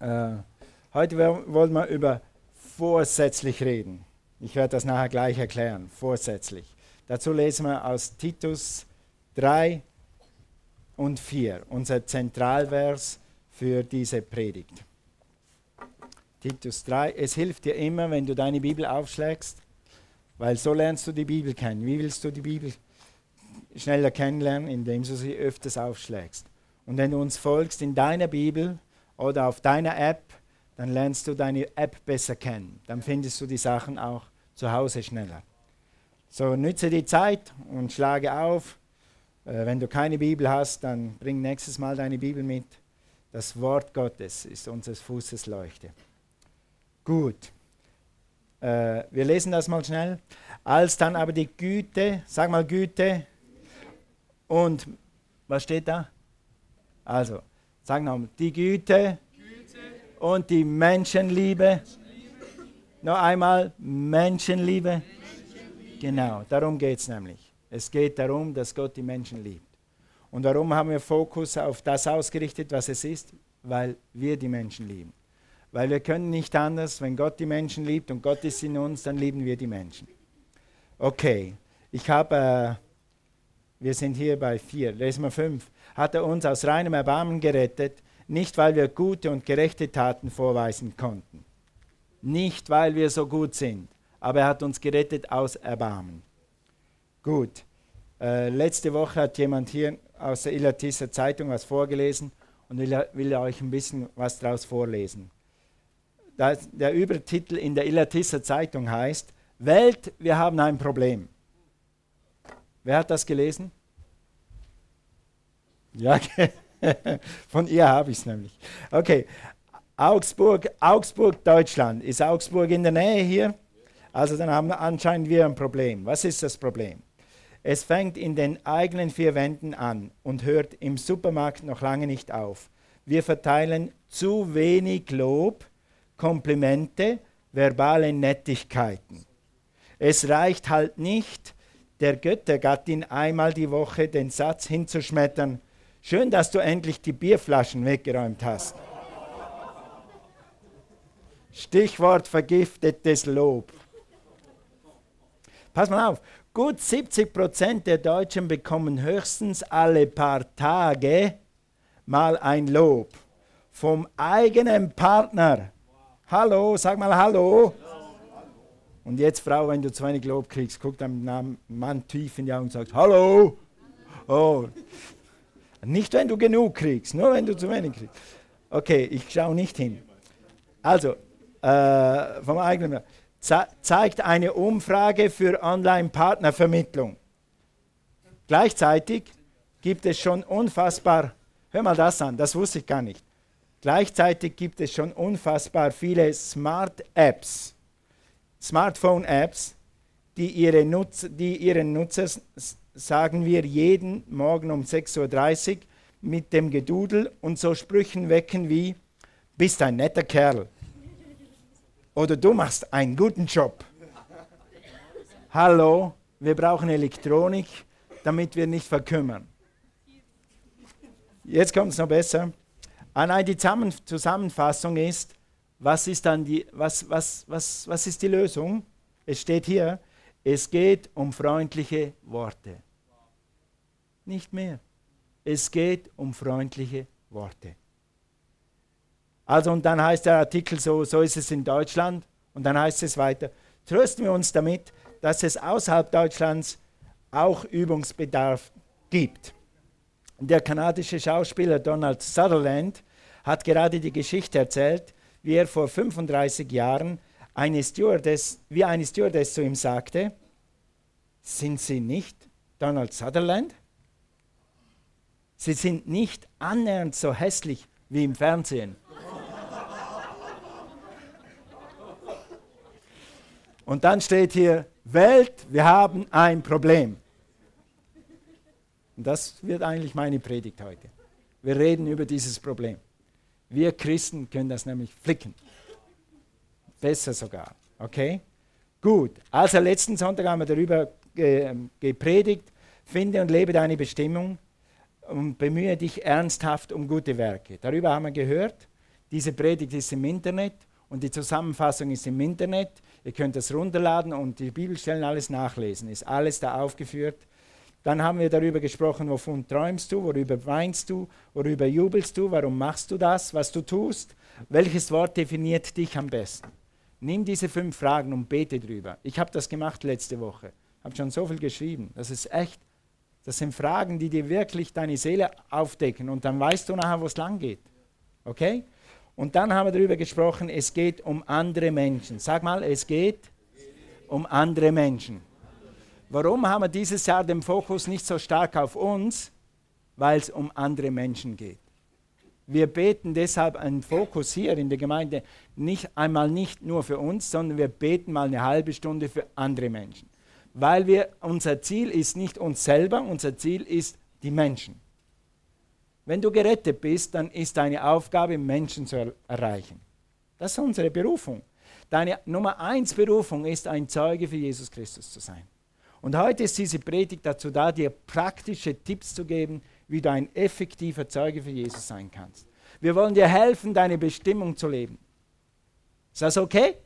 Äh, heute wollen wir über vorsätzlich reden. Ich werde das nachher gleich erklären, vorsätzlich. Dazu lesen wir aus Titus 3 und 4, unser Zentralvers für diese Predigt. Titus 3, es hilft dir immer, wenn du deine Bibel aufschlägst, weil so lernst du die Bibel kennen. Wie willst du die Bibel schneller kennenlernen? Indem du sie öfters aufschlägst. Und wenn du uns folgst in deiner Bibel oder auf deiner App, dann lernst du deine App besser kennen. Dann findest du die Sachen auch zu Hause schneller. So, nütze die Zeit und schlage auf. Äh, wenn du keine Bibel hast, dann bring nächstes Mal deine Bibel mit. Das Wort Gottes ist unseres Fußes Leuchte. Gut. Äh, wir lesen das mal schnell. Als dann aber die Güte, sag mal Güte, und was steht da? Also, sag nochmal, die Güte, und die Menschenliebe. Noch einmal, Menschenliebe. Genau, darum geht es nämlich. Es geht darum, dass Gott die Menschen liebt. Und warum haben wir Fokus auf das ausgerichtet, was es ist? Weil wir die Menschen lieben. Weil wir können nicht anders, wenn Gott die Menschen liebt und Gott ist in uns, dann lieben wir die Menschen. Okay, ich habe, äh, wir sind hier bei vier, lesen wir fünf. Hat er uns aus reinem Erbarmen gerettet, nicht, weil wir gute und gerechte Taten vorweisen konnten. Nicht, weil wir so gut sind. Aber er hat uns gerettet aus Erbarmen. Gut. Äh, letzte Woche hat jemand hier aus der Illertisser Zeitung was vorgelesen und will, will euch ein bisschen was daraus vorlesen. Das, der Übertitel in der Illertisser Zeitung heißt: Welt, wir haben ein Problem. Wer hat das gelesen? Ja. Von ihr habe ich es nämlich. Okay, Augsburg, Augsburg, Deutschland. Ist Augsburg in der Nähe hier? Also dann haben anscheinend wir ein Problem. Was ist das Problem? Es fängt in den eigenen vier Wänden an und hört im Supermarkt noch lange nicht auf. Wir verteilen zu wenig Lob, Komplimente, verbale Nettigkeiten. Es reicht halt nicht, der Göttergattin einmal die Woche den Satz hinzuschmettern, Schön, dass du endlich die Bierflaschen weggeräumt hast. Stichwort vergiftetes Lob. Pass mal auf, gut 70 Prozent der Deutschen bekommen höchstens alle paar Tage mal ein Lob vom eigenen Partner. Hallo, sag mal Hallo. Und jetzt, Frau, wenn du zu wenig Lob kriegst, guck deinem Mann tief in die Augen und sagst Hallo. Oh, nicht, wenn du genug kriegst, nur wenn du zu wenig kriegst. Okay, ich schaue nicht hin. Also, äh, vom eigenen ze zeigt eine Umfrage für Online-Partnervermittlung. Gleichzeitig gibt es schon unfassbar, hör mal das an, das wusste ich gar nicht. Gleichzeitig gibt es schon unfassbar viele Smart-Apps, Smartphone-Apps, die, ihre Nutz die ihren Nutzern sagen wir jeden Morgen um 6.30 Uhr mit dem Gedudel und so Sprüchen wecken wie, bist ein netter Kerl. Oder du machst einen guten Job. Hallo, wir brauchen Elektronik, damit wir nicht verkümmern. Jetzt kommt es noch besser. Ah die Zusammenfassung ist, was ist, dann die, was, was, was, was ist die Lösung? Es steht hier, es geht um freundliche Worte. Nicht mehr. Es geht um freundliche Worte. Also und dann heißt der Artikel so, so ist es in Deutschland und dann heißt es weiter, trösten wir uns damit, dass es außerhalb Deutschlands auch Übungsbedarf gibt. Der kanadische Schauspieler Donald Sutherland hat gerade die Geschichte erzählt, wie er vor 35 Jahren eine Stewardess, wie eine Stewardess zu ihm sagte, sind Sie nicht Donald Sutherland? Sie sind nicht annähernd so hässlich wie im Fernsehen. Und dann steht hier, Welt, wir haben ein Problem. Und das wird eigentlich meine Predigt heute. Wir reden über dieses Problem. Wir Christen können das nämlich flicken. Besser sogar. Okay? Gut. Also letzten Sonntag haben wir darüber gepredigt. Finde und lebe deine Bestimmung und bemühe dich ernsthaft um gute Werke. Darüber haben wir gehört. Diese Predigt ist im Internet und die Zusammenfassung ist im Internet. Ihr könnt das runterladen und die Bibelstellen alles nachlesen. Ist alles da aufgeführt. Dann haben wir darüber gesprochen, wovon träumst du, worüber weinst du, worüber jubelst du, warum machst du das, was du tust, welches Wort definiert dich am besten. Nimm diese fünf Fragen und bete drüber. Ich habe das gemacht letzte Woche, habe schon so viel geschrieben. Das ist echt, das sind Fragen, die dir wirklich deine Seele aufdecken und dann weißt du nachher, wo es lang geht. Okay? Und dann haben wir darüber gesprochen, es geht um andere Menschen. Sag mal, es geht um andere Menschen. Warum haben wir dieses Jahr den Fokus nicht so stark auf uns? Weil es um andere Menschen geht. Wir beten deshalb einen Fokus hier in der Gemeinde nicht einmal nicht nur für uns, sondern wir beten mal eine halbe Stunde für andere Menschen. Weil wir, unser Ziel ist nicht uns selber, unser Ziel ist die Menschen. Wenn du gerettet bist, dann ist deine Aufgabe, Menschen zu er erreichen. Das ist unsere Berufung. Deine Nummer eins Berufung ist, ein Zeuge für Jesus Christus zu sein. Und heute ist diese Predigt dazu da, dir praktische Tipps zu geben, wie du ein effektiver Zeuge für Jesus sein kannst. Wir wollen dir helfen, deine Bestimmung zu leben. Ist das okay?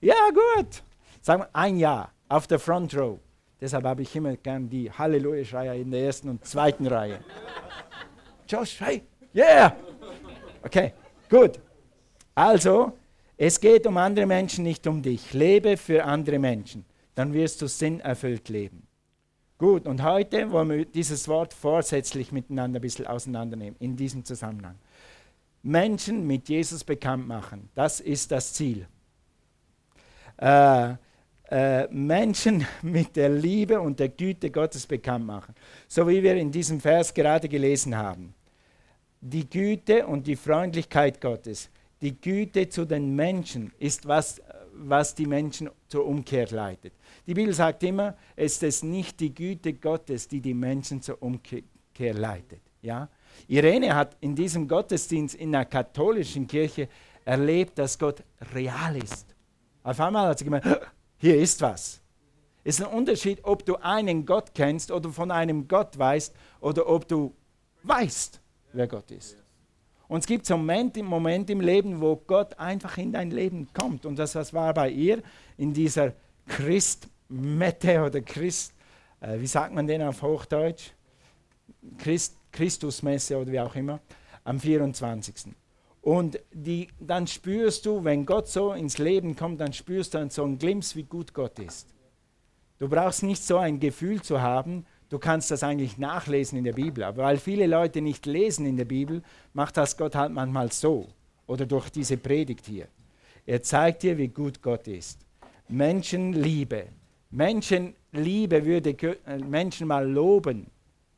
Ja, gut. Sagen wir ein Jahr auf der Front Row. Deshalb habe ich immer gern die Halleluja-Schreier in der ersten und zweiten Reihe. Josh, hey, yeah! Okay, gut. Also, es geht um andere Menschen, nicht um dich. Lebe für andere Menschen dann wirst du sinnerfüllt leben. Gut, und heute wollen wir dieses Wort vorsätzlich miteinander ein bisschen auseinandernehmen, in diesem Zusammenhang. Menschen mit Jesus bekannt machen, das ist das Ziel. Äh, äh, Menschen mit der Liebe und der Güte Gottes bekannt machen. So wie wir in diesem Vers gerade gelesen haben. Die Güte und die Freundlichkeit Gottes, die Güte zu den Menschen ist was, was die Menschen zur Umkehr leitet. Die Bibel sagt immer, es ist nicht die Güte Gottes, die die Menschen zur Umkehr leitet. Ja? Irene hat in diesem Gottesdienst in der katholischen Kirche erlebt, dass Gott real ist. Auf einmal hat sie gemeint, hier ist was. Es ist ein Unterschied, ob du einen Gott kennst oder von einem Gott weißt oder ob du weißt, wer Gott ist. Und es gibt so Momente Moment im Leben, wo Gott einfach in dein Leben kommt. Und das was war bei ihr in dieser Christmette oder Christ, äh, wie sagt man den auf Hochdeutsch? Christ, Christusmesse oder wie auch immer, am 24. Und die, dann spürst du, wenn Gott so ins Leben kommt, dann spürst du so einen Glimps, wie gut Gott ist. Du brauchst nicht so ein Gefühl zu haben, du kannst das eigentlich nachlesen in der Bibel. Aber weil viele Leute nicht lesen in der Bibel, macht das Gott halt manchmal so. Oder durch diese Predigt hier. Er zeigt dir, wie gut Gott ist. Menschenliebe. Menschenliebe würde äh, Menschen mal loben,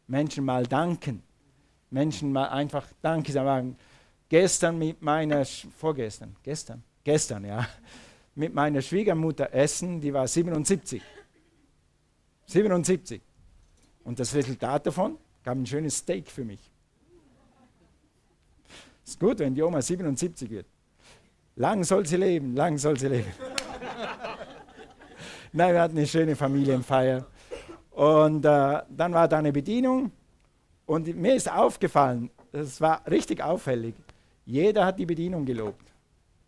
Menschen mal danken, Menschen mal einfach Danke sagen. Gestern mit meiner, vorgestern, gestern, gestern, ja, mit meiner Schwiegermutter essen, die war 77. 77. Und das Resultat davon gab ein schönes Steak für mich. Ist gut, wenn die Oma 77 wird. Lang soll sie leben, lang soll sie leben. Nein, wir hatten eine schöne Familienfeier. Und äh, dann war da eine Bedienung und mir ist aufgefallen, es war richtig auffällig, jeder hat die Bedienung gelobt.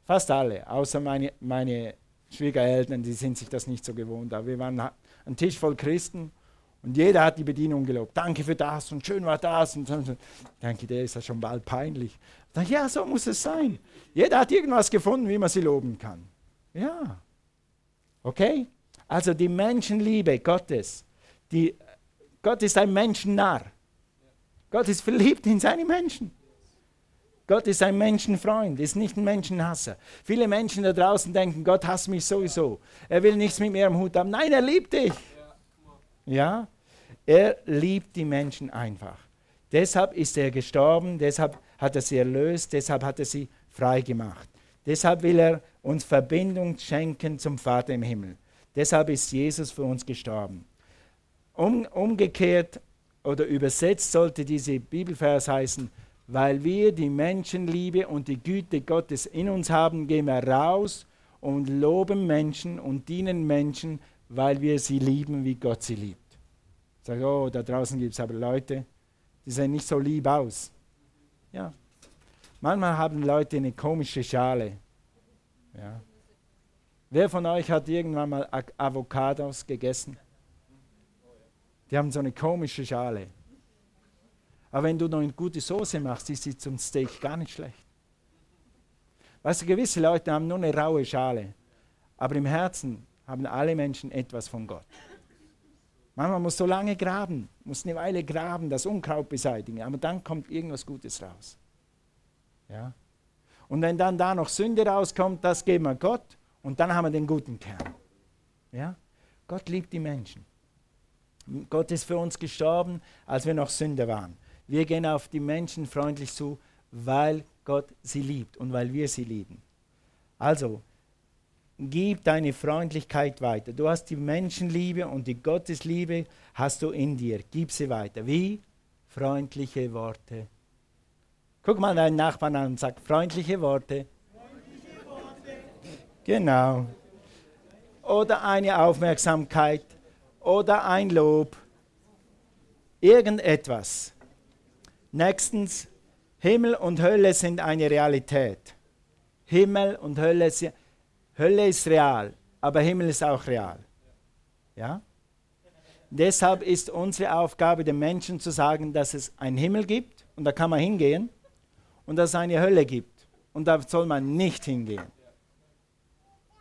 Fast alle, außer meine, meine Schwiegereltern, die sind sich das nicht so gewohnt. Aber wir waren ein Tisch voll Christen und jeder hat die Bedienung gelobt. Danke für das und schön war das. Und denke, der ist ja schon bald peinlich. Dann, ja, so muss es sein. Jeder hat irgendwas gefunden, wie man sie loben kann. Ja. Okay? Also die Menschenliebe Gottes. Die, Gott ist ein Menschennarr. Gott ist verliebt in seine Menschen. Gott ist ein Menschenfreund, ist nicht ein Menschenhasser. Viele Menschen da draußen denken, Gott hasst mich sowieso. Er will nichts mit mir am Hut haben. Nein, er liebt dich. Ja, er liebt die Menschen einfach. Deshalb ist er gestorben, deshalb hat er sie erlöst, deshalb hat er sie frei gemacht. Deshalb will er uns Verbindung schenken zum Vater im Himmel. Deshalb ist Jesus für uns gestorben. Um, umgekehrt oder übersetzt sollte diese Bibelvers heißen, weil wir die Menschenliebe und die Güte Gottes in uns haben, gehen wir raus und loben Menschen und dienen Menschen, weil wir sie lieben, wie Gott sie liebt. Sag, oh, da draußen gibt es aber Leute, die sehen nicht so lieb aus. Ja. Manchmal haben Leute eine komische Schale. Ja. Wer von euch hat irgendwann mal Avocados gegessen? Die haben so eine komische Schale. Aber wenn du noch eine gute Soße machst, ist sie zum Steak gar nicht schlecht. Weißt du, gewisse Leute haben nur eine raue Schale, aber im Herzen haben alle Menschen etwas von Gott. Manchmal muss so lange graben, muss eine Weile graben, das Unkraut beseitigen, aber dann kommt irgendwas Gutes raus. Ja? Und wenn dann da noch Sünde rauskommt, das geben wir Gott und dann haben wir den guten Kern. Ja? Gott liebt die Menschen. Gott ist für uns gestorben, als wir noch Sünder waren. Wir gehen auf die Menschen freundlich zu, weil Gott sie liebt und weil wir sie lieben. Also, gib deine Freundlichkeit weiter. Du hast die Menschenliebe und die Gottesliebe hast du in dir. Gib sie weiter. Wie? Freundliche Worte. Guck mal deinen Nachbarn an und sag freundliche Worte. Freundliche Worte. Genau. Oder eine Aufmerksamkeit oder ein Lob. Irgendetwas. Nächstens, Himmel und Hölle sind eine Realität. Himmel und Hölle, Hölle ist real, aber Himmel ist auch real. Ja? Deshalb ist unsere Aufgabe, den Menschen zu sagen, dass es einen Himmel gibt und da kann man hingehen und dass es eine Hölle gibt und da soll man nicht hingehen.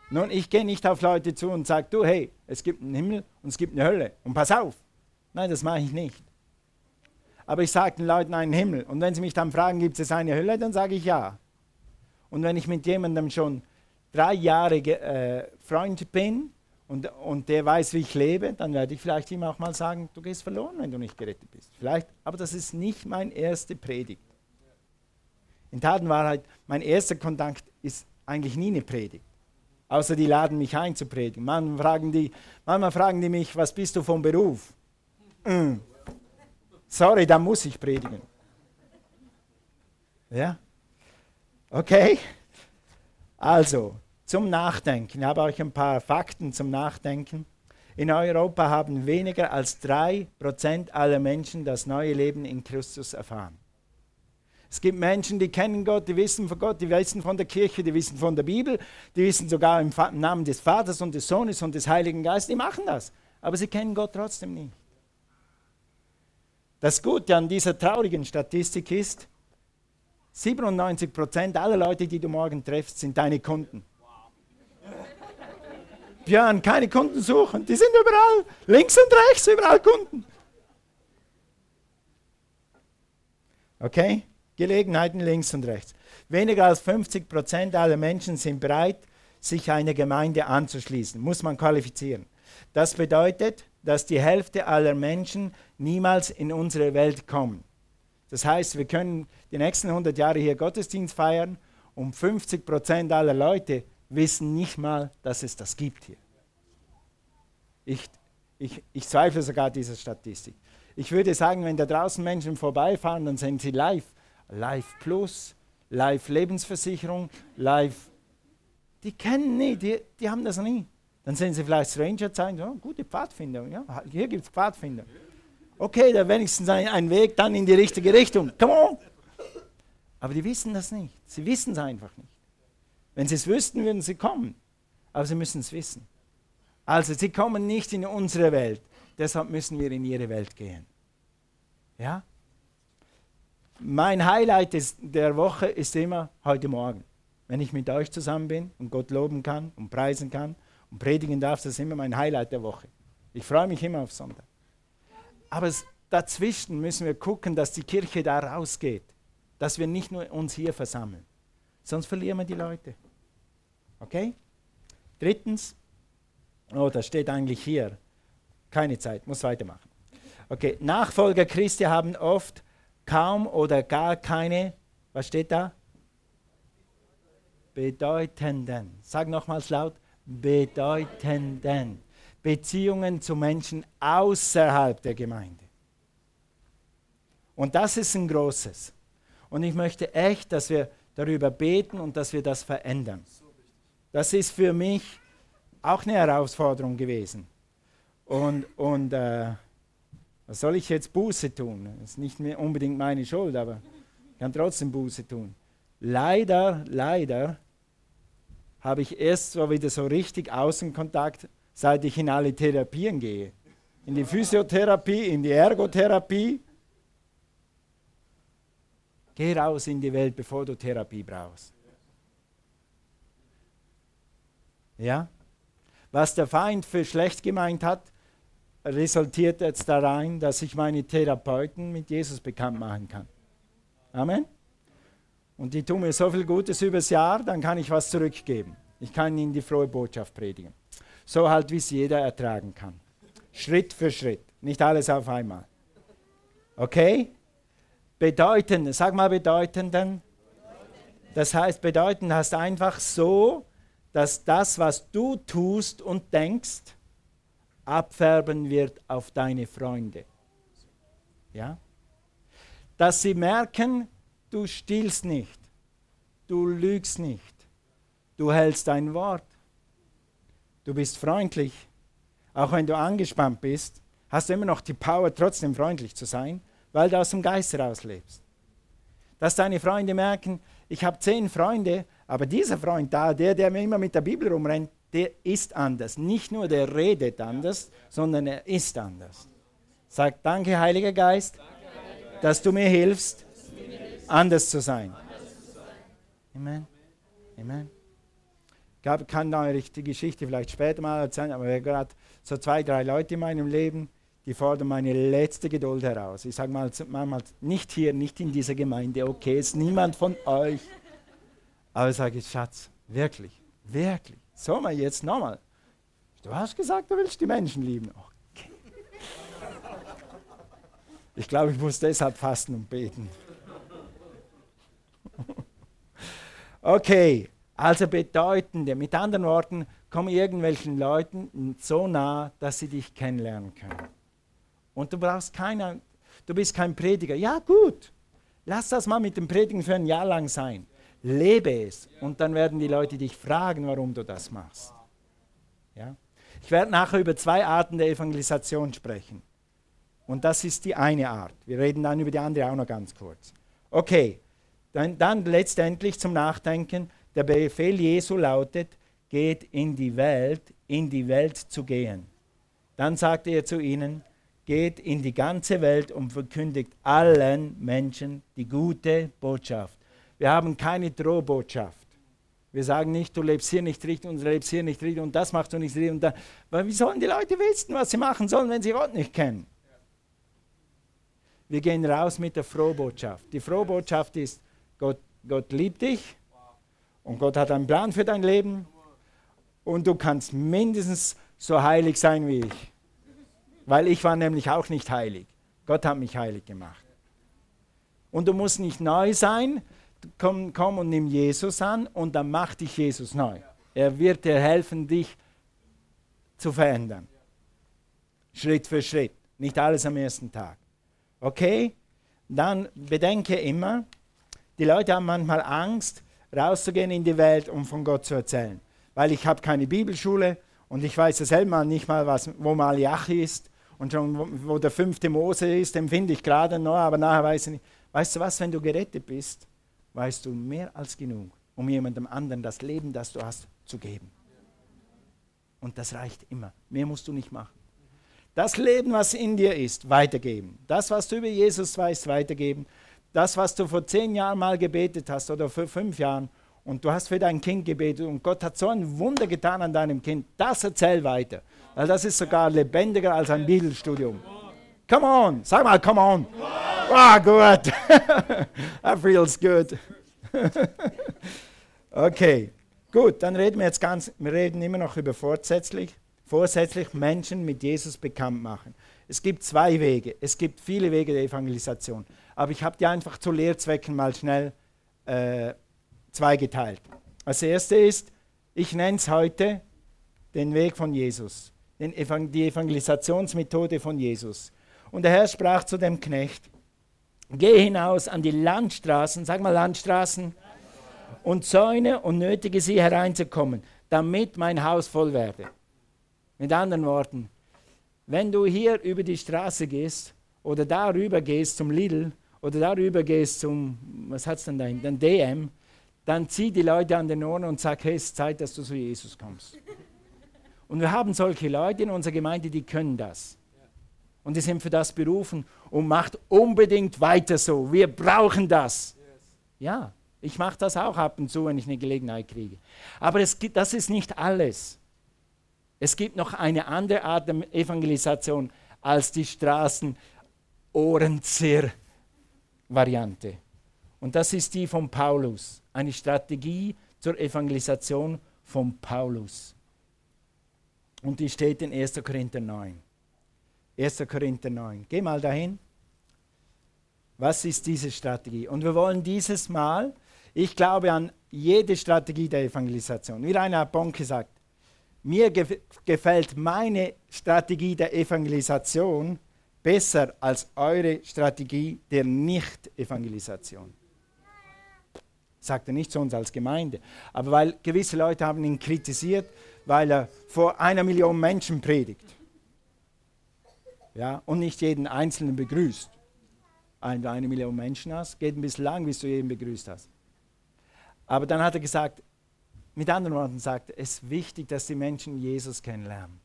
Nun, ich gehe nicht auf Leute zu und sage, du, hey, es gibt einen Himmel und es gibt eine Hölle und pass auf. Nein, das mache ich nicht. Aber ich sage den Leuten einen Himmel und wenn sie mich dann fragen, gibt es eine Hölle, dann sage ich ja. Und wenn ich mit jemandem schon drei Jahre äh, Freund bin und, und der weiß, wie ich lebe, dann werde ich vielleicht ihm auch mal sagen, du gehst verloren, wenn du nicht gerettet bist. Vielleicht, aber das ist nicht mein erste Predigt. In Tat und Wahrheit, mein erster Kontakt ist eigentlich nie eine Predigt. Außer die laden mich ein zu predigen. Manchmal fragen die, manchmal fragen die mich, was bist du vom Beruf? Mm. Sorry, da muss ich predigen. Ja? Okay? Also, zum Nachdenken. Ich habe euch ein paar Fakten zum Nachdenken. In Europa haben weniger als 3% aller Menschen das neue Leben in Christus erfahren. Es gibt Menschen, die kennen Gott, die wissen von Gott, die wissen von der Kirche, die wissen von der Bibel, die wissen sogar im Namen des Vaters und des Sohnes und des Heiligen Geistes, die machen das. Aber sie kennen Gott trotzdem nicht. Das Gute an dieser traurigen Statistik ist, 97% aller Leute, die du morgen triffst, sind deine Kunden. Björn, keine Kunden suchen, die sind überall, links und rechts, überall Kunden. Okay? Gelegenheiten links und rechts. Weniger als 50 Prozent aller Menschen sind bereit, sich einer Gemeinde anzuschließen. Muss man qualifizieren. Das bedeutet, dass die Hälfte aller Menschen niemals in unsere Welt kommen. Das heißt, wir können die nächsten 100 Jahre hier Gottesdienst feiern und 50 Prozent aller Leute wissen nicht mal, dass es das gibt hier. Ich, ich, ich zweifle sogar dieser Statistik. Ich würde sagen, wenn da draußen Menschen vorbeifahren, dann sind sie live Life Plus, Life Lebensversicherung, Life. Die kennen nie, die, die haben das nie. Dann sehen sie vielleicht Ranger zeigen, oh, gute Pfadfinder, ja, hier gibt es Pfadfinder. Okay, da wenigstens ein, ein Weg dann in die richtige Richtung. Come on! Aber die wissen das nicht. Sie wissen es einfach nicht. Wenn sie es wüssten, würden sie kommen. Aber sie müssen es wissen. Also, sie kommen nicht in unsere Welt. Deshalb müssen wir in ihre Welt gehen. Ja? mein Highlight ist, der Woche ist immer heute Morgen. Wenn ich mit euch zusammen bin und Gott loben kann und preisen kann und predigen darf, das ist immer mein Highlight der Woche. Ich freue mich immer auf Sonntag. Aber es, dazwischen müssen wir gucken, dass die Kirche da rausgeht. Dass wir nicht nur uns hier versammeln. Sonst verlieren wir die Leute. Okay? Drittens, oh, das steht eigentlich hier. Keine Zeit, muss weitermachen. Okay, Nachfolger Christi haben oft kaum oder gar keine, was steht da? Bedeutenden. Sag nochmals laut, bedeutenden. Beziehungen zu Menschen außerhalb der Gemeinde. Und das ist ein großes. Und ich möchte echt, dass wir darüber beten und dass wir das verändern. Das ist für mich auch eine Herausforderung gewesen. Und, und äh, was soll ich jetzt Buße tun? Das ist nicht mehr unbedingt meine Schuld, aber ich kann trotzdem Buße tun. Leider, leider habe ich erst so wieder so richtig Außenkontakt, seit ich in alle Therapien gehe. In die Physiotherapie, in die Ergotherapie. Geh raus in die Welt, bevor du Therapie brauchst. Ja? Was der Feind für schlecht gemeint hat, resultiert jetzt darein, dass ich meine Therapeuten mit Jesus bekannt machen kann. Amen. Und die tun mir so viel Gutes übers Jahr, dann kann ich was zurückgeben. Ich kann ihnen die frohe Botschaft predigen. So halt, wie es jeder ertragen kann. Schritt für Schritt, nicht alles auf einmal. Okay? Bedeuten, sag mal bedeutenden. Das heißt, bedeuten heißt einfach so, dass das, was du tust und denkst, abfärben wird auf deine Freunde. Ja? Dass sie merken, du stiehlst nicht, du lügst nicht, du hältst dein Wort, du bist freundlich. Auch wenn du angespannt bist, hast du immer noch die Power, trotzdem freundlich zu sein, weil du aus dem Geist heraus lebst. Dass deine Freunde merken, ich habe zehn Freunde, aber dieser Freund da, der, der mir immer mit der Bibel rumrennt, der ist anders. Nicht nur der redet anders, sondern er ist anders. Sag danke, Heiliger Geist, dass du mir hilfst, anders zu sein. Amen. Amen. Ich kann euch die Geschichte vielleicht später mal erzählen, aber wir gerade so zwei, drei Leute in meinem Leben, die fordern meine letzte Geduld heraus. Ich sage mal manchmal, nicht hier, nicht in dieser Gemeinde, okay, ist niemand von euch. Aber ich sage, Schatz, wirklich, wirklich, so mal jetzt nochmal. Du hast gesagt, du willst die Menschen lieben. Okay. Ich glaube, ich muss deshalb fasten und beten. Okay, also bedeutende, mit anderen Worten, komm irgendwelchen Leuten so nah, dass sie dich kennenlernen können. Und du brauchst keiner, du bist kein Prediger. Ja, gut, lass das mal mit dem Predigen für ein Jahr lang sein. Lebe es und dann werden die Leute dich fragen, warum du das machst. Ja? Ich werde nachher über zwei Arten der Evangelisation sprechen. Und das ist die eine Art. Wir reden dann über die andere auch noch ganz kurz. Okay, dann, dann letztendlich zum Nachdenken. Der Befehl Jesu lautet, geht in die Welt, in die Welt zu gehen. Dann sagte er zu ihnen, geht in die ganze Welt und verkündigt allen Menschen die gute Botschaft. Wir haben keine Drohbotschaft. Wir sagen nicht, du lebst hier nicht richtig und du lebst hier nicht richtig und das machst du nicht richtig. Weil wie sollen die Leute wissen, was sie machen sollen, wenn sie Gott nicht kennen? Wir gehen raus mit der Frohbotschaft. Die Frohbotschaft ist, Gott, Gott liebt dich und Gott hat einen Plan für dein Leben und du kannst mindestens so heilig sein wie ich. Weil ich war nämlich auch nicht heilig. Gott hat mich heilig gemacht. Und du musst nicht neu sein, komm, komm und nimm Jesus an und dann macht dich Jesus neu. Er wird dir helfen, dich zu verändern. Schritt für Schritt. Nicht alles am ersten Tag. Okay? Dann bedenke immer, die Leute haben manchmal Angst, rauszugehen in die Welt, um von Gott zu erzählen. Weil ich habe keine Bibelschule und ich weiß ja selber nicht mal, was, wo Malachi ist und schon wo, der fünfte Mose ist, den finde ich gerade noch, aber nachher weiß ich nicht. Weißt du was, wenn du gerettet bist, weißt du mehr als genug, um jemandem anderen das Leben, das du hast, zu geben. Und das reicht immer. Mehr musst du nicht machen. Das Leben, was in dir ist, weitergeben. Das, was du über Jesus weißt, weitergeben. Das, was du vor zehn Jahren mal gebetet hast oder vor fünf Jahren und du hast für dein Kind gebetet und Gott hat so ein Wunder getan an deinem Kind, das erzähl weiter. Weil das ist sogar lebendiger als ein Bibelstudium. Come on, sag mal, come on. Ah, gut. That feels good. okay, gut, dann reden wir jetzt ganz, wir reden immer noch über vorsätzlich, vorsätzlich Menschen mit Jesus bekannt machen. Es gibt zwei Wege, es gibt viele Wege der Evangelisation, aber ich habe die einfach zu Lehrzwecken mal schnell äh, zweigeteilt. Das erste ist, ich nenne es heute den Weg von Jesus, die Evangelisationsmethode von Jesus. Und der Herr sprach zu dem Knecht, Geh hinaus an die Landstraßen, sag mal Landstraßen, und zäune und nötige sie hereinzukommen, damit mein Haus voll werde. Mit anderen Worten, wenn du hier über die Straße gehst oder darüber gehst zum Lidl oder darüber gehst zum, was hat es denn da, den DM, dann zieh die Leute an den Ohren und sag, hey, es ist Zeit, dass du zu Jesus kommst. Und wir haben solche Leute in unserer Gemeinde, die können das. Und die sind für das berufen und macht unbedingt weiter so. Wir brauchen das. Ja, ich mache das auch ab und zu, wenn ich eine Gelegenheit kriege. Aber es gibt, das ist nicht alles. Es gibt noch eine andere Art der Evangelisation als die Straßen-Ohrenzirr-Variante. Und das ist die von Paulus. Eine Strategie zur Evangelisation von Paulus. Und die steht in 1. Korinther 9. 1. Korinther 9. Geh mal dahin. Was ist diese Strategie? Und wir wollen dieses Mal, ich glaube an jede Strategie der Evangelisation. Wie Rainer Bonk gesagt, mir gef gefällt meine Strategie der Evangelisation besser als eure Strategie der Nicht-Evangelisation. Sagt er nicht zu uns als Gemeinde. Aber weil gewisse Leute haben ihn kritisiert, weil er vor einer Million Menschen predigt. Ja, und nicht jeden Einzelnen begrüßt. Wenn du eine Million Menschen hast, geht ein bisschen lang, bis du jeden begrüßt hast. Aber dann hat er gesagt, mit anderen Worten sagt, es ist wichtig, dass die Menschen Jesus kennenlernen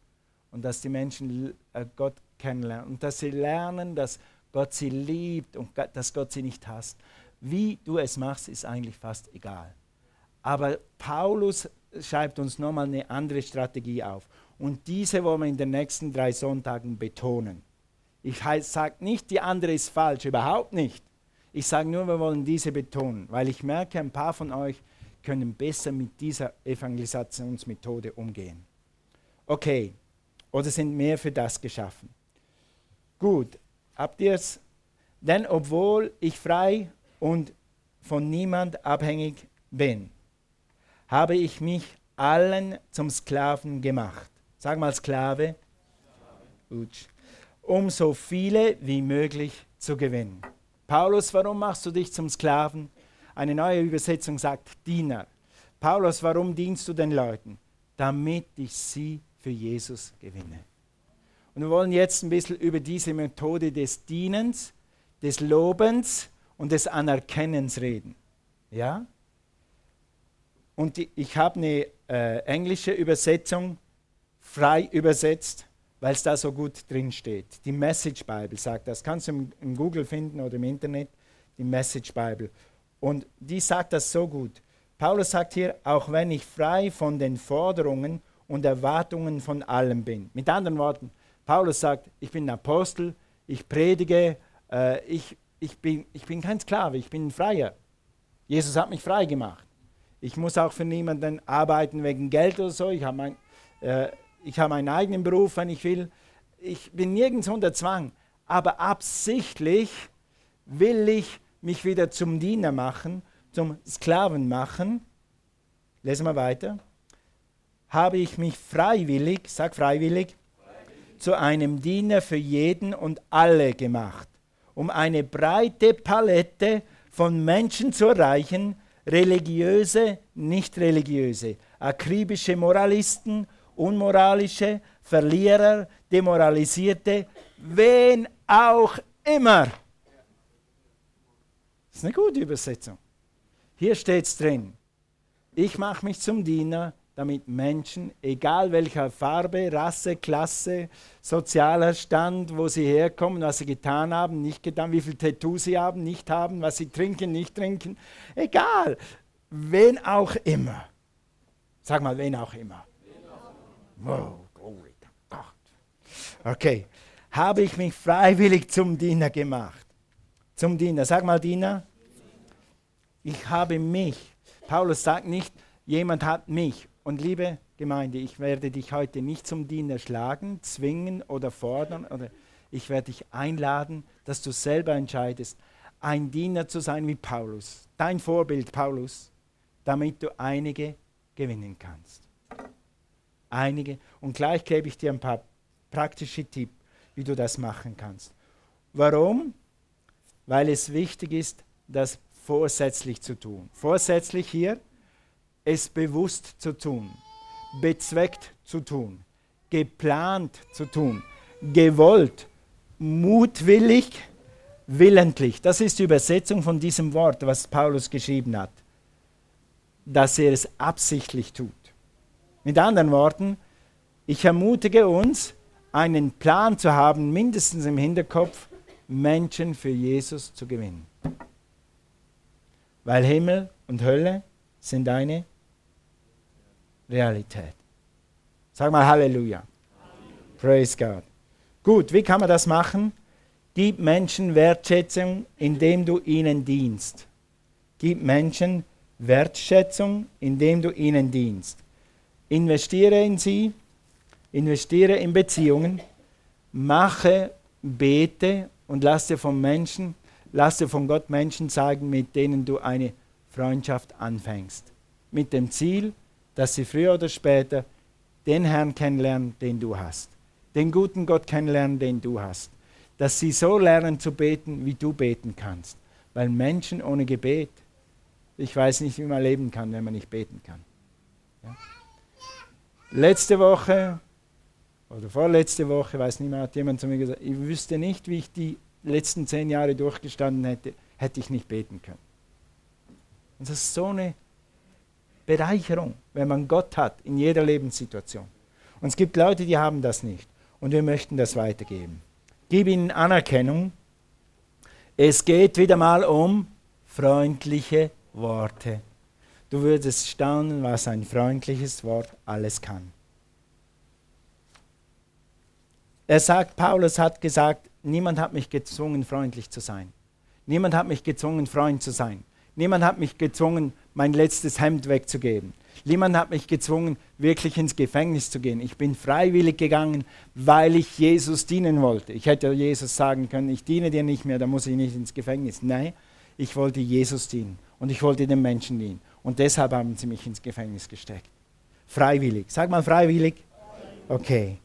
und dass die Menschen äh, Gott kennenlernen und dass sie lernen, dass Gott sie liebt und dass Gott sie nicht hasst. Wie du es machst, ist eigentlich fast egal. Aber Paulus schreibt uns nochmal eine andere Strategie auf. Und diese wollen wir in den nächsten drei Sonntagen betonen. Ich sage nicht, die andere ist falsch, überhaupt nicht. Ich sage nur, wir wollen diese betonen, weil ich merke, ein paar von euch können besser mit dieser Evangelisationsmethode umgehen. Okay, oder sind mehr für das geschaffen? Gut, habt ihr es? Denn obwohl ich frei und von niemand abhängig bin, habe ich mich allen zum Sklaven gemacht. Sag mal Sklave. Utsch. Um so viele wie möglich zu gewinnen. Paulus, warum machst du dich zum Sklaven? Eine neue Übersetzung sagt Diener. Paulus, warum dienst du den Leuten? Damit ich sie für Jesus gewinne. Und wir wollen jetzt ein bisschen über diese Methode des Dienens, des Lobens und des Anerkennens reden. Ja? Und die, ich habe eine äh, englische Übersetzung frei übersetzt, weil es da so gut drin steht. Die Message Bible sagt das. Kannst du im, im Google finden oder im Internet, die Message Bible. Und die sagt das so gut. Paulus sagt hier, auch wenn ich frei von den Forderungen und Erwartungen von allem bin. Mit anderen Worten, Paulus sagt, ich bin Apostel, ich predige, äh, ich, ich, bin, ich bin kein Sklave, ich bin ein Freier. Jesus hat mich frei gemacht. Ich muss auch für niemanden arbeiten wegen Geld oder so. Ich habe mein, äh, hab meinen eigenen Beruf, wenn ich will. Ich bin nirgends unter Zwang. Aber absichtlich will ich mich wieder zum Diener machen, zum Sklaven machen. Lesen wir weiter. Habe ich mich freiwillig, sag freiwillig, freiwillig, zu einem Diener für jeden und alle gemacht, um eine breite Palette von Menschen zu erreichen, religiöse, nicht religiöse, akribische Moralisten, unmoralische, Verlierer, Demoralisierte, wen auch immer. Das ist eine gute Übersetzung. Hier steht es drin. Ich mache mich zum Diener, damit Menschen, egal welcher Farbe, Rasse, Klasse, sozialer Stand, wo sie herkommen, was sie getan haben, nicht getan, wie viel Tattoo sie haben, nicht haben, was sie trinken, nicht trinken, egal, wen auch immer. Sag mal, wen auch immer. Wow, glory to God. Okay, habe ich mich freiwillig zum Diener gemacht. Zum Diener. Sag mal, Diener. Ich habe mich. Paulus sagt nicht, jemand hat mich. Und liebe Gemeinde, ich werde dich heute nicht zum Diener schlagen, zwingen oder fordern. Oder ich werde dich einladen, dass du selber entscheidest, ein Diener zu sein wie Paulus. Dein Vorbild, Paulus, damit du einige gewinnen kannst. Einige. Und gleich gebe ich dir ein paar praktische Tipps, wie du das machen kannst. Warum? Weil es wichtig ist, das vorsätzlich zu tun. Vorsätzlich hier es bewusst zu tun, bezweckt zu tun, geplant zu tun, gewollt, mutwillig, willentlich. Das ist die Übersetzung von diesem Wort, was Paulus geschrieben hat. dass er es absichtlich tut. Mit anderen Worten, ich ermutige uns, einen Plan zu haben, mindestens im Hinterkopf, Menschen für Jesus zu gewinnen. Weil Himmel und Hölle sind eine Realität. Sag mal Halleluja. Praise God. Gut, wie kann man das machen? Gib Menschen Wertschätzung, indem du ihnen dienst. Gib Menschen Wertschätzung, indem du ihnen dienst. Investiere in sie, investiere in Beziehungen, mache, bete und lass dir von Menschen, lass dir von Gott Menschen zeigen, mit denen du eine Freundschaft anfängst. Mit dem Ziel, dass sie früher oder später den Herrn kennenlernen, den du hast. Den guten Gott kennenlernen, den du hast. Dass sie so lernen zu beten, wie du beten kannst. Weil Menschen ohne Gebet, ich weiß nicht, wie man leben kann, wenn man nicht beten kann. Ja? Letzte Woche oder vorletzte Woche, weiß nicht mehr, hat jemand zu mir gesagt, ich wüsste nicht, wie ich die letzten zehn Jahre durchgestanden hätte, hätte ich nicht beten können. Und das ist so eine Bereicherung, wenn man Gott hat in jeder Lebenssituation. Und es gibt Leute, die haben das nicht. Und wir möchten das weitergeben. Gib ihnen Anerkennung. Es geht wieder mal um freundliche Worte. Du würdest staunen, was ein freundliches Wort alles kann. Er sagt, Paulus hat gesagt, niemand hat mich gezwungen, freundlich zu sein. Niemand hat mich gezwungen, Freund zu sein. Niemand hat mich gezwungen, mein letztes Hemd wegzugeben. Niemand hat mich gezwungen, wirklich ins Gefängnis zu gehen. Ich bin freiwillig gegangen, weil ich Jesus dienen wollte. Ich hätte Jesus sagen können, ich diene dir nicht mehr, da muss ich nicht ins Gefängnis. Nein, ich wollte Jesus dienen und ich wollte den Menschen dienen. Und deshalb haben sie mich ins Gefängnis gesteckt. Freiwillig. Sag mal freiwillig. Okay.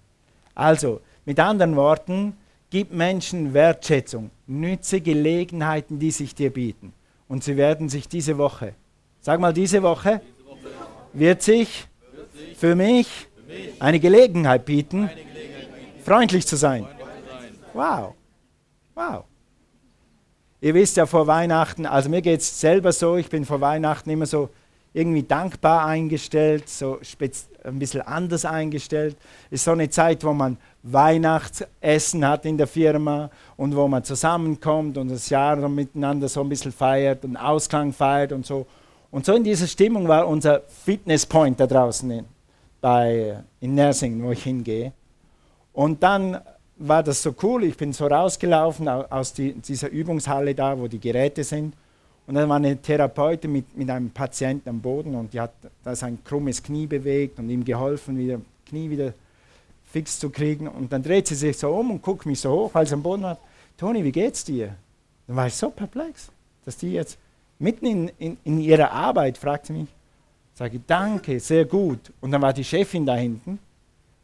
Also, mit anderen Worten, gib Menschen Wertschätzung, nütze Gelegenheiten, die sich dir bieten. Und sie werden sich diese Woche, sag mal diese Woche, wird sich für mich eine Gelegenheit bieten, freundlich zu sein. Wow. Wow. Ihr wisst ja vor Weihnachten, also mir geht es selber so, ich bin vor Weihnachten immer so irgendwie dankbar eingestellt, so ein bisschen anders eingestellt. Ist so eine Zeit, wo man Weihnachtsessen hat in der Firma und wo man zusammenkommt und das Jahr miteinander so ein bisschen feiert und Ausklang feiert und so. Und so in dieser Stimmung war unser Fitness Point da draußen in, bei, in Nersingen, wo ich hingehe. Und dann war das so cool, ich bin so rausgelaufen aus die, dieser Übungshalle da, wo die Geräte sind. Und dann war eine Therapeutin mit, mit einem Patienten am Boden und die hat da sein krummes Knie bewegt und ihm geholfen, wieder Knie wieder fix zu kriegen. Und dann dreht sie sich so um und guckt mich so hoch, weil sie am Boden war. Toni, wie geht's dir? Dann war ich so perplex, dass die jetzt mitten in, in, in ihrer Arbeit fragt sie mich, sage danke, sehr gut. Und dann war die Chefin da hinten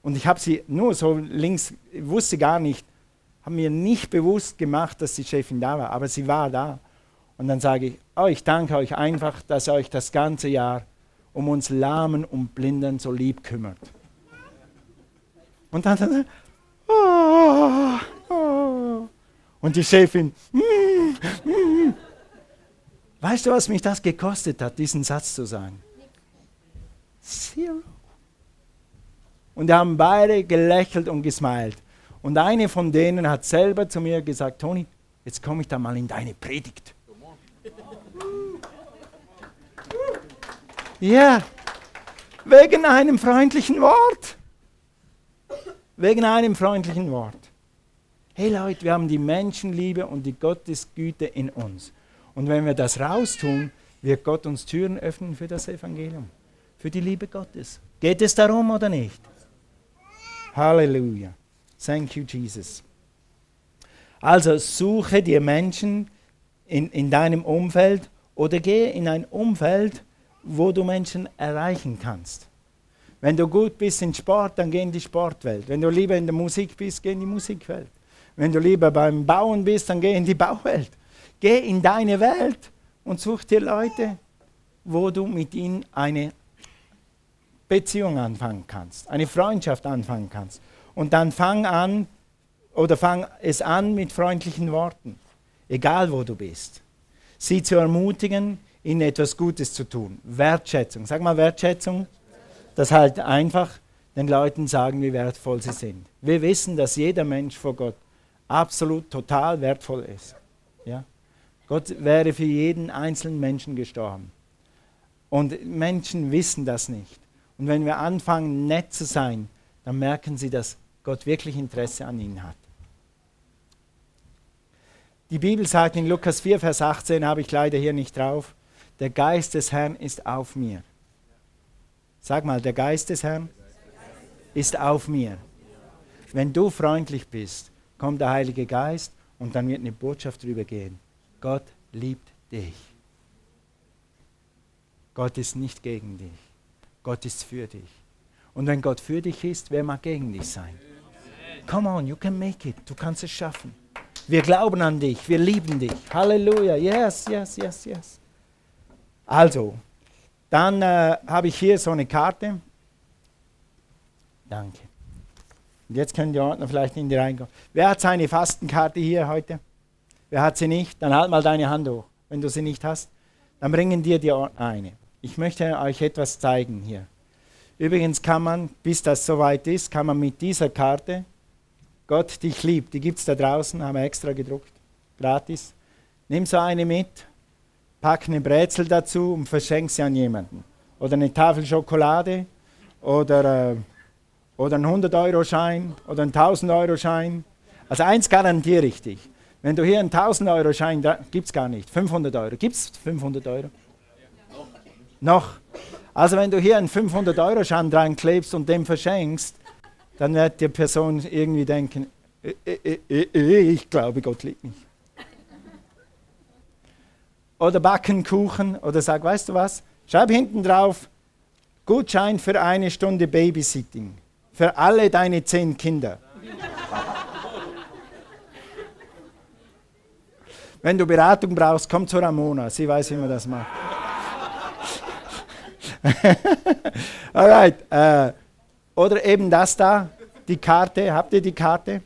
und ich habe sie nur so links, ich wusste gar nicht, habe mir nicht bewusst gemacht, dass die Chefin da war, aber sie war da. Und dann sage ich, oh, ich danke euch einfach, dass ihr euch das ganze Jahr um uns Lahmen und Blinden so lieb kümmert. Und dann, oh, oh. und die Chefin, mm, mm. weißt du, was mich das gekostet hat, diesen Satz zu sagen? Zero. Und die haben beide gelächelt und gesmiled. Und eine von denen hat selber zu mir gesagt, Toni, jetzt komme ich da mal in deine Predigt. Ja, wegen einem freundlichen Wort. Wegen einem freundlichen Wort. Hey Leute, wir haben die Menschenliebe und die Gottesgüte in uns. Und wenn wir das raustun, wird Gott uns Türen öffnen für das Evangelium, für die Liebe Gottes. Geht es darum oder nicht? Halleluja. Thank you, Jesus. Also suche dir Menschen in, in deinem Umfeld oder gehe in ein Umfeld, wo du Menschen erreichen kannst. Wenn du gut bist in Sport, dann geh in die Sportwelt. Wenn du lieber in der Musik bist, geh in die Musikwelt. Wenn du lieber beim Bauen bist, dann geh in die Bauwelt. Geh in deine Welt und such dir Leute, wo du mit ihnen eine Beziehung anfangen kannst, eine Freundschaft anfangen kannst. Und dann fang an oder fang es an mit freundlichen Worten, egal wo du bist. Sie zu ermutigen, ihnen etwas Gutes zu tun. Wertschätzung. Sag mal Wertschätzung. Das halt einfach den Leuten sagen, wie wertvoll sie sind. Wir wissen, dass jeder Mensch vor Gott absolut total wertvoll ist. Ja? Gott wäre für jeden einzelnen Menschen gestorben. Und Menschen wissen das nicht. Und wenn wir anfangen, nett zu sein, dann merken sie, dass Gott wirklich Interesse an ihnen hat. Die Bibel sagt in Lukas 4, Vers 18, habe ich leider hier nicht drauf, der Geist des Herrn ist auf mir. Sag mal, der Geist des Herrn ist auf mir. Wenn du freundlich bist, kommt der Heilige Geist und dann wird eine Botschaft drüber gehen. Gott liebt dich. Gott ist nicht gegen dich. Gott ist für dich. Und wenn Gott für dich ist, wer mag gegen dich sein? Come on, you can make it. Du kannst es schaffen. Wir glauben an dich, wir lieben dich. Halleluja. Yes, yes, yes, yes. Also, dann äh, habe ich hier so eine Karte. Danke. Und jetzt können die Ordner vielleicht in die reingehen. Wer hat seine Fastenkarte hier heute? Wer hat sie nicht? Dann halt mal deine Hand hoch. Wenn du sie nicht hast, dann bringen dir die Ordner eine. Ich möchte euch etwas zeigen hier. Übrigens kann man, bis das soweit ist, kann man mit dieser Karte Gott dich liebt. Die gibt es da draußen, haben wir extra gedruckt. Gratis. Nimm so eine mit, pack eine Brezel dazu und verschenk sie an jemanden. Oder eine Tafel Schokolade oder, äh, oder einen 100-Euro-Schein oder einen 1000-Euro-Schein. Also eins garantiere ich dich. Wenn du hier einen 1000-Euro-Schein, gibt es gar nicht. 500 Euro. Gibt es 500 Euro? Noch. Also wenn du hier einen 500-Euro-Schein dran klebst und dem verschenkst, dann wird die Person irgendwie denken, ich glaube, Gott liebt mich. Oder backen Kuchen oder sag, weißt du was, schreib hinten drauf, Gutschein für eine Stunde Babysitting. Für alle deine zehn Kinder. Wenn du Beratung brauchst, komm zu Ramona. Sie weiß, wie man das macht. Alright. Äh, oder eben das da, die Karte. Habt ihr die Karte?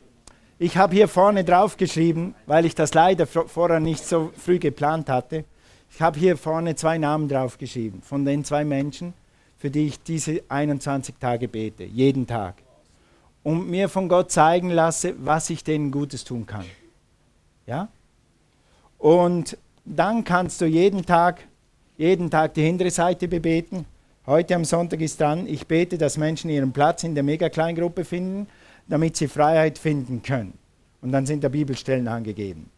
Ich habe hier vorne drauf geschrieben, weil ich das leider vorher nicht so früh geplant hatte. Ich habe hier vorne zwei Namen drauf geschrieben von den zwei Menschen, für die ich diese 21 Tage bete, jeden Tag. Und mir von Gott zeigen lasse, was ich denen Gutes tun kann. Ja? Und dann kannst du jeden Tag, jeden Tag die hintere Seite bebeten Heute am Sonntag ist dran, ich bete, dass Menschen ihren Platz in der Mega-Kleingruppe finden, damit sie Freiheit finden können. Und dann sind da Bibelstellen angegeben.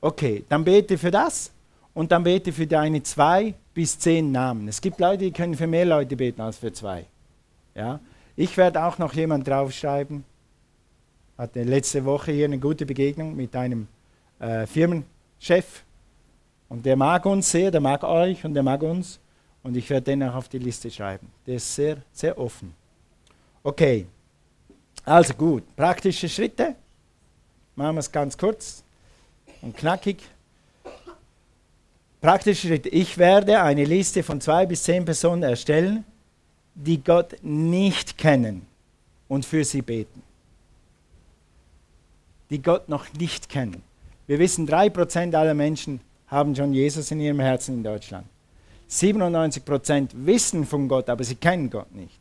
Okay, dann bete für das und dann bete für deine zwei bis zehn Namen. Es gibt Leute, die können für mehr Leute beten als für zwei. Ja? Ich werde auch noch jemand draufschreiben. Hatte letzte Woche hier eine gute Begegnung mit einem äh, Firmenchef. Und der mag uns sehr, der mag euch und der mag uns. Und ich werde den auch auf die Liste schreiben. Der ist sehr, sehr offen. Okay, also gut. Praktische Schritte. Machen wir es ganz kurz und knackig. Praktische Schritte. Ich werde eine Liste von zwei bis zehn Personen erstellen, die Gott nicht kennen und für sie beten. Die Gott noch nicht kennen. Wir wissen, drei Prozent aller Menschen haben schon Jesus in ihrem Herzen in Deutschland. 97% wissen von Gott, aber sie kennen Gott nicht.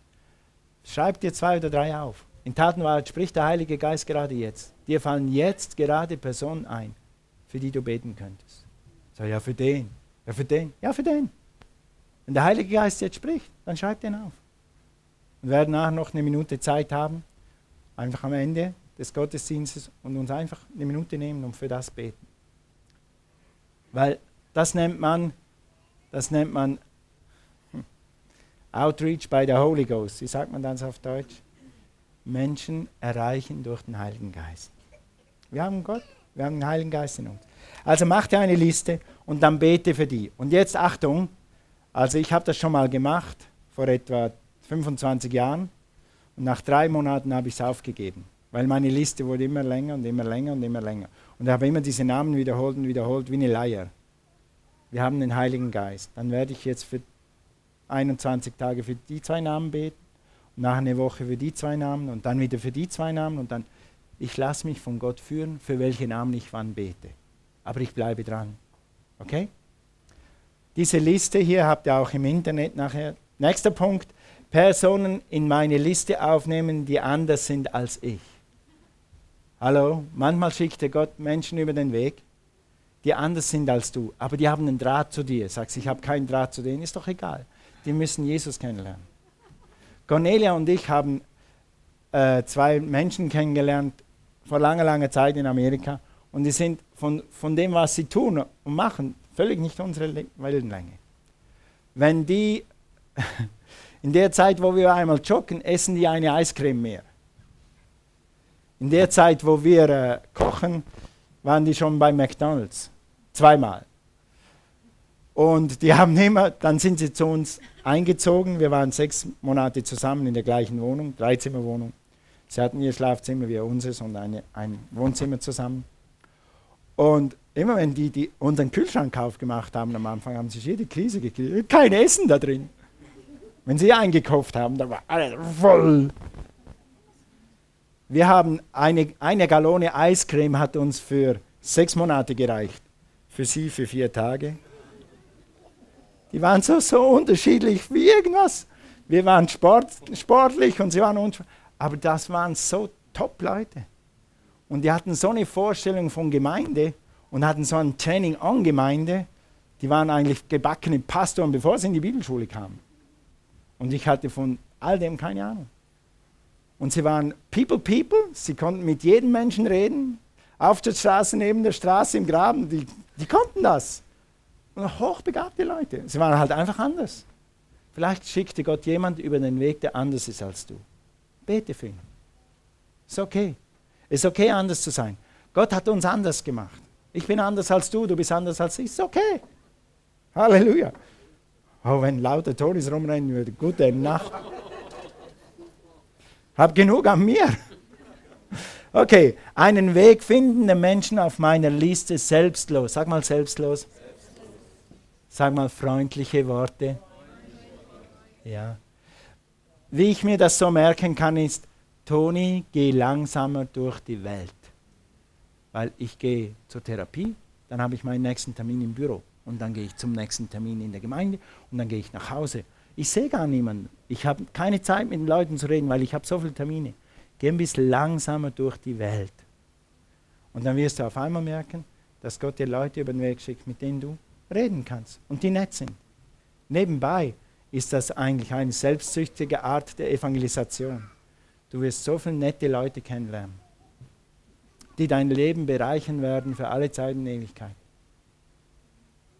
Schreib dir zwei oder drei auf. In Tatenwahrheit spricht der Heilige Geist gerade jetzt. Dir fallen jetzt gerade Personen ein, für die du beten könntest. Sag, ja, für den. Ja, für den. Ja, für den. Wenn der Heilige Geist jetzt spricht, dann schreib den auf. Wir werden nachher noch eine Minute Zeit haben, einfach am Ende des Gottesdienstes und uns einfach eine Minute nehmen und für das beten. Weil das nennt man das nennt man hm, Outreach by the Holy Ghost. Wie sagt man das auf Deutsch? Menschen erreichen durch den Heiligen Geist. Wir haben Gott, wir haben den Heiligen Geist in uns. Also mach dir eine Liste und dann bete für die. Und jetzt Achtung, also ich habe das schon mal gemacht, vor etwa 25 Jahren. Und nach drei Monaten habe ich es aufgegeben, weil meine Liste wurde immer länger und immer länger und immer länger. Und ich habe immer diese Namen wiederholt und wiederholt wie eine Leier wir haben den Heiligen Geist. Dann werde ich jetzt für 21 Tage für die zwei Namen beten, nach einer Woche für die zwei Namen und dann wieder für die zwei Namen und dann, ich lasse mich von Gott führen, für welche Namen ich wann bete. Aber ich bleibe dran. Okay? Diese Liste hier habt ihr auch im Internet nachher. Nächster Punkt. Personen in meine Liste aufnehmen, die anders sind als ich. Hallo, manchmal schickt dir Gott Menschen über den Weg, die anders sind als du, aber die haben einen Draht zu dir. Sagst, ich habe keinen Draht zu denen, ist doch egal. Die müssen Jesus kennenlernen. Cornelia und ich haben äh, zwei Menschen kennengelernt vor langer, langer Zeit in Amerika und die sind von, von dem, was sie tun und machen, völlig nicht unsere Wellenlänge. Wenn die in der Zeit, wo wir einmal joggen, essen die eine Eiscreme mehr. In der Zeit, wo wir äh, kochen, waren die schon bei McDonald's. Zweimal. Und die haben immer, dann sind sie zu uns eingezogen. Wir waren sechs Monate zusammen in der gleichen Wohnung, Dreizimmerwohnung. Sie hatten ihr Schlafzimmer wie unseres und eine, ein Wohnzimmer zusammen. Und immer wenn die, die unseren Kühlschrank aufgemacht haben am Anfang, haben sie jede Krise gekriegt. Kein Essen da drin. Wenn sie eingekauft haben, da war alles voll. Wir haben eine, eine Gallone Eiscreme hat uns für sechs Monate gereicht. Für sie für vier Tage. Die waren so, so unterschiedlich wie irgendwas. Wir waren sport, sportlich und sie waren unsportlich. Aber das waren so Top-Leute. Und die hatten so eine Vorstellung von Gemeinde und hatten so ein Training an Gemeinde. Die waren eigentlich gebackene Pastoren, bevor sie in die Bibelschule kamen. Und ich hatte von all dem keine Ahnung. Und sie waren People, People. Sie konnten mit jedem Menschen reden. Auf der Straße, neben der Straße, im Graben. Die, die konnten das. Hochbegabte Leute. Sie waren halt einfach anders. Vielleicht schickte Gott jemand über den Weg, der anders ist als du. Bete für ihn. Ist okay. Ist okay, anders zu sein. Gott hat uns anders gemacht. Ich bin anders als du, du bist anders als ich. Ist okay. Halleluja. Oh, wenn lauter Tonis rumrennen würde, gute Nacht. Hab genug an mir. Okay, einen Weg finden den Menschen auf meiner Liste selbstlos. Sag mal selbstlos. Sag mal freundliche Worte. Ja. Wie ich mir das so merken kann, ist, Toni, geh langsamer durch die Welt. Weil ich gehe zur Therapie, dann habe ich meinen nächsten Termin im Büro und dann gehe ich zum nächsten Termin in der Gemeinde und dann gehe ich nach Hause. Ich sehe gar niemanden. Ich habe keine Zeit mit den Leuten zu reden, weil ich habe so viele Termine. Geh ein bisschen langsamer durch die Welt. Und dann wirst du auf einmal merken, dass Gott dir Leute über den Weg schickt, mit denen du reden kannst und die nett sind. Nebenbei ist das eigentlich eine selbstsüchtige Art der Evangelisation. Du wirst so viele nette Leute kennenlernen, die dein Leben bereichern werden für alle Zeiten und Ewigkeit.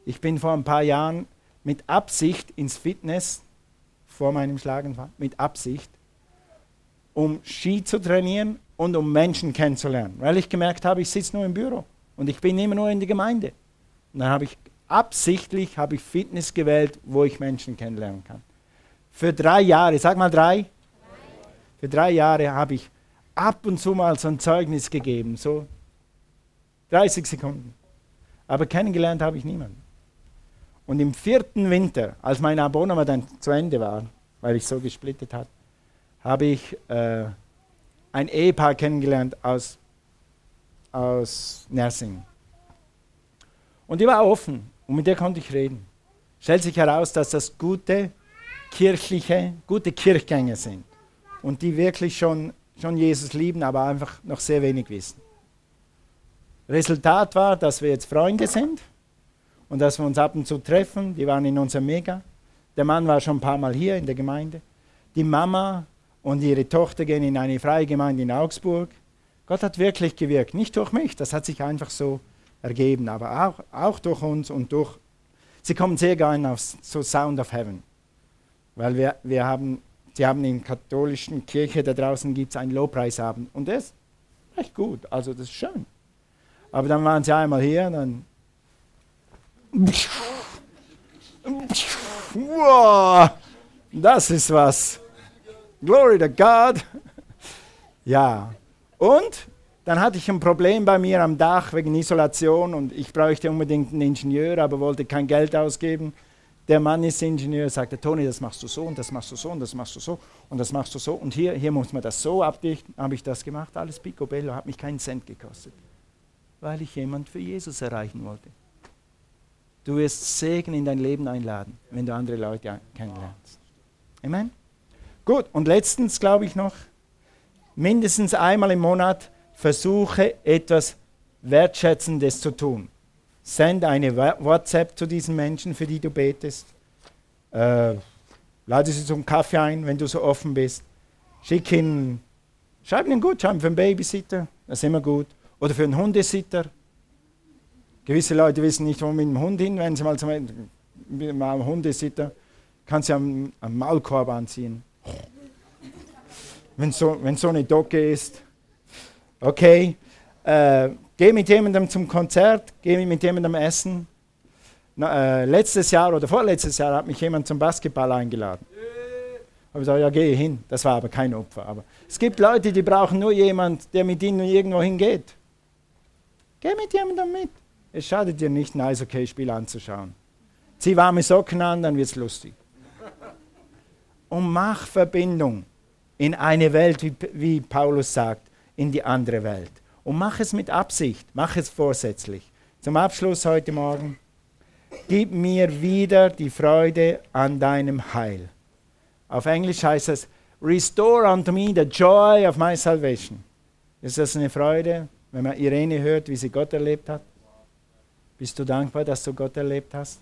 Ich bin vor ein paar Jahren mit Absicht ins Fitness vor meinem Schlaganfall, mit Absicht, um Ski zu trainieren und um Menschen kennenzulernen, weil ich gemerkt habe, ich sitze nur im Büro und ich bin immer nur in der Gemeinde. Und dann habe ich absichtlich habe ich Fitness gewählt, wo ich Menschen kennenlernen kann. Für drei Jahre, sag mal drei. Für drei Jahre habe ich ab und zu mal so ein Zeugnis gegeben, so 30 Sekunden. Aber kennengelernt habe ich niemanden. Und im vierten Winter, als mein Abonnement dann zu Ende war, weil ich so gesplittet hatte, habe ich äh, ein Ehepaar kennengelernt aus, aus Nersing. Und die war offen und mit der konnte ich reden. Stellt sich heraus, dass das gute kirchliche, gute Kirchgänger sind und die wirklich schon, schon Jesus lieben, aber einfach noch sehr wenig wissen. Resultat war, dass wir jetzt Freunde sind und dass wir uns ab und zu treffen. Die waren in unserem Mega. Der Mann war schon ein paar Mal hier in der Gemeinde. Die Mama und ihre Tochter gehen in eine freie Gemeinde in Augsburg. Gott hat wirklich gewirkt, nicht durch mich, das hat sich einfach so ergeben, aber auch, auch durch uns und durch. Sie kommen sehr gerne auf so Sound of Heaven, weil wir, wir haben, sie haben in der katholischen Kirche da draußen gibt es einen Lobpreisabend und das ist echt gut, also das ist schön. Aber dann waren sie einmal hier dann Wow, das ist was. Glory to God. Ja. Und dann hatte ich ein Problem bei mir am Dach wegen Isolation und ich bräuchte unbedingt einen Ingenieur, aber wollte kein Geld ausgeben. Der Mann ist Ingenieur, sagte, Toni, das machst du so und das machst du so und das machst du so und das machst du so und hier, hier muss man das so abdichten. Habe ich das gemacht, alles picobello, hat mich keinen Cent gekostet, weil ich jemand für Jesus erreichen wollte. Du wirst Segen in dein Leben einladen, wenn du andere Leute kennenlernst. Amen. Gut, und letztens glaube ich noch, mindestens einmal im Monat versuche etwas Wertschätzendes zu tun. Send eine WhatsApp zu diesen Menschen, für die du betest. Äh, lade sie zum Kaffee ein, wenn du so offen bist. Schick ihnen, schreib ihnen Gutschein für einen Babysitter, das ist immer gut. Oder für einen Hundesitter. Gewisse Leute wissen nicht, wo mit dem Hund hin, wenn sie mal zum mal Hundesitter, kannst du am, am Maulkorb anziehen. Wenn so, wenn so eine Docke ist. Okay. Äh, geh mit jemandem zum Konzert, geh mit jemandem essen. Na, äh, letztes Jahr oder vorletztes Jahr hat mich jemand zum Basketball eingeladen. Ich habe gesagt, ja, gehe hin. Das war aber kein Opfer. Aber es gibt Leute, die brauchen nur jemanden, der mit ihnen irgendwo hingeht. Geh mit jemandem mit. Es schadet dir nicht, ein Eishockey-Spiel anzuschauen. Zieh warme Socken an, dann wird es lustig. Und mach Verbindung in eine Welt, wie, wie Paulus sagt, in die andere Welt. Und mach es mit Absicht, mach es vorsätzlich. Zum Abschluss heute Morgen, gib mir wieder die Freude an deinem Heil. Auf Englisch heißt es, Restore unto me the joy of my salvation. Ist das eine Freude, wenn man Irene hört, wie sie Gott erlebt hat? Bist du dankbar, dass du Gott erlebt hast?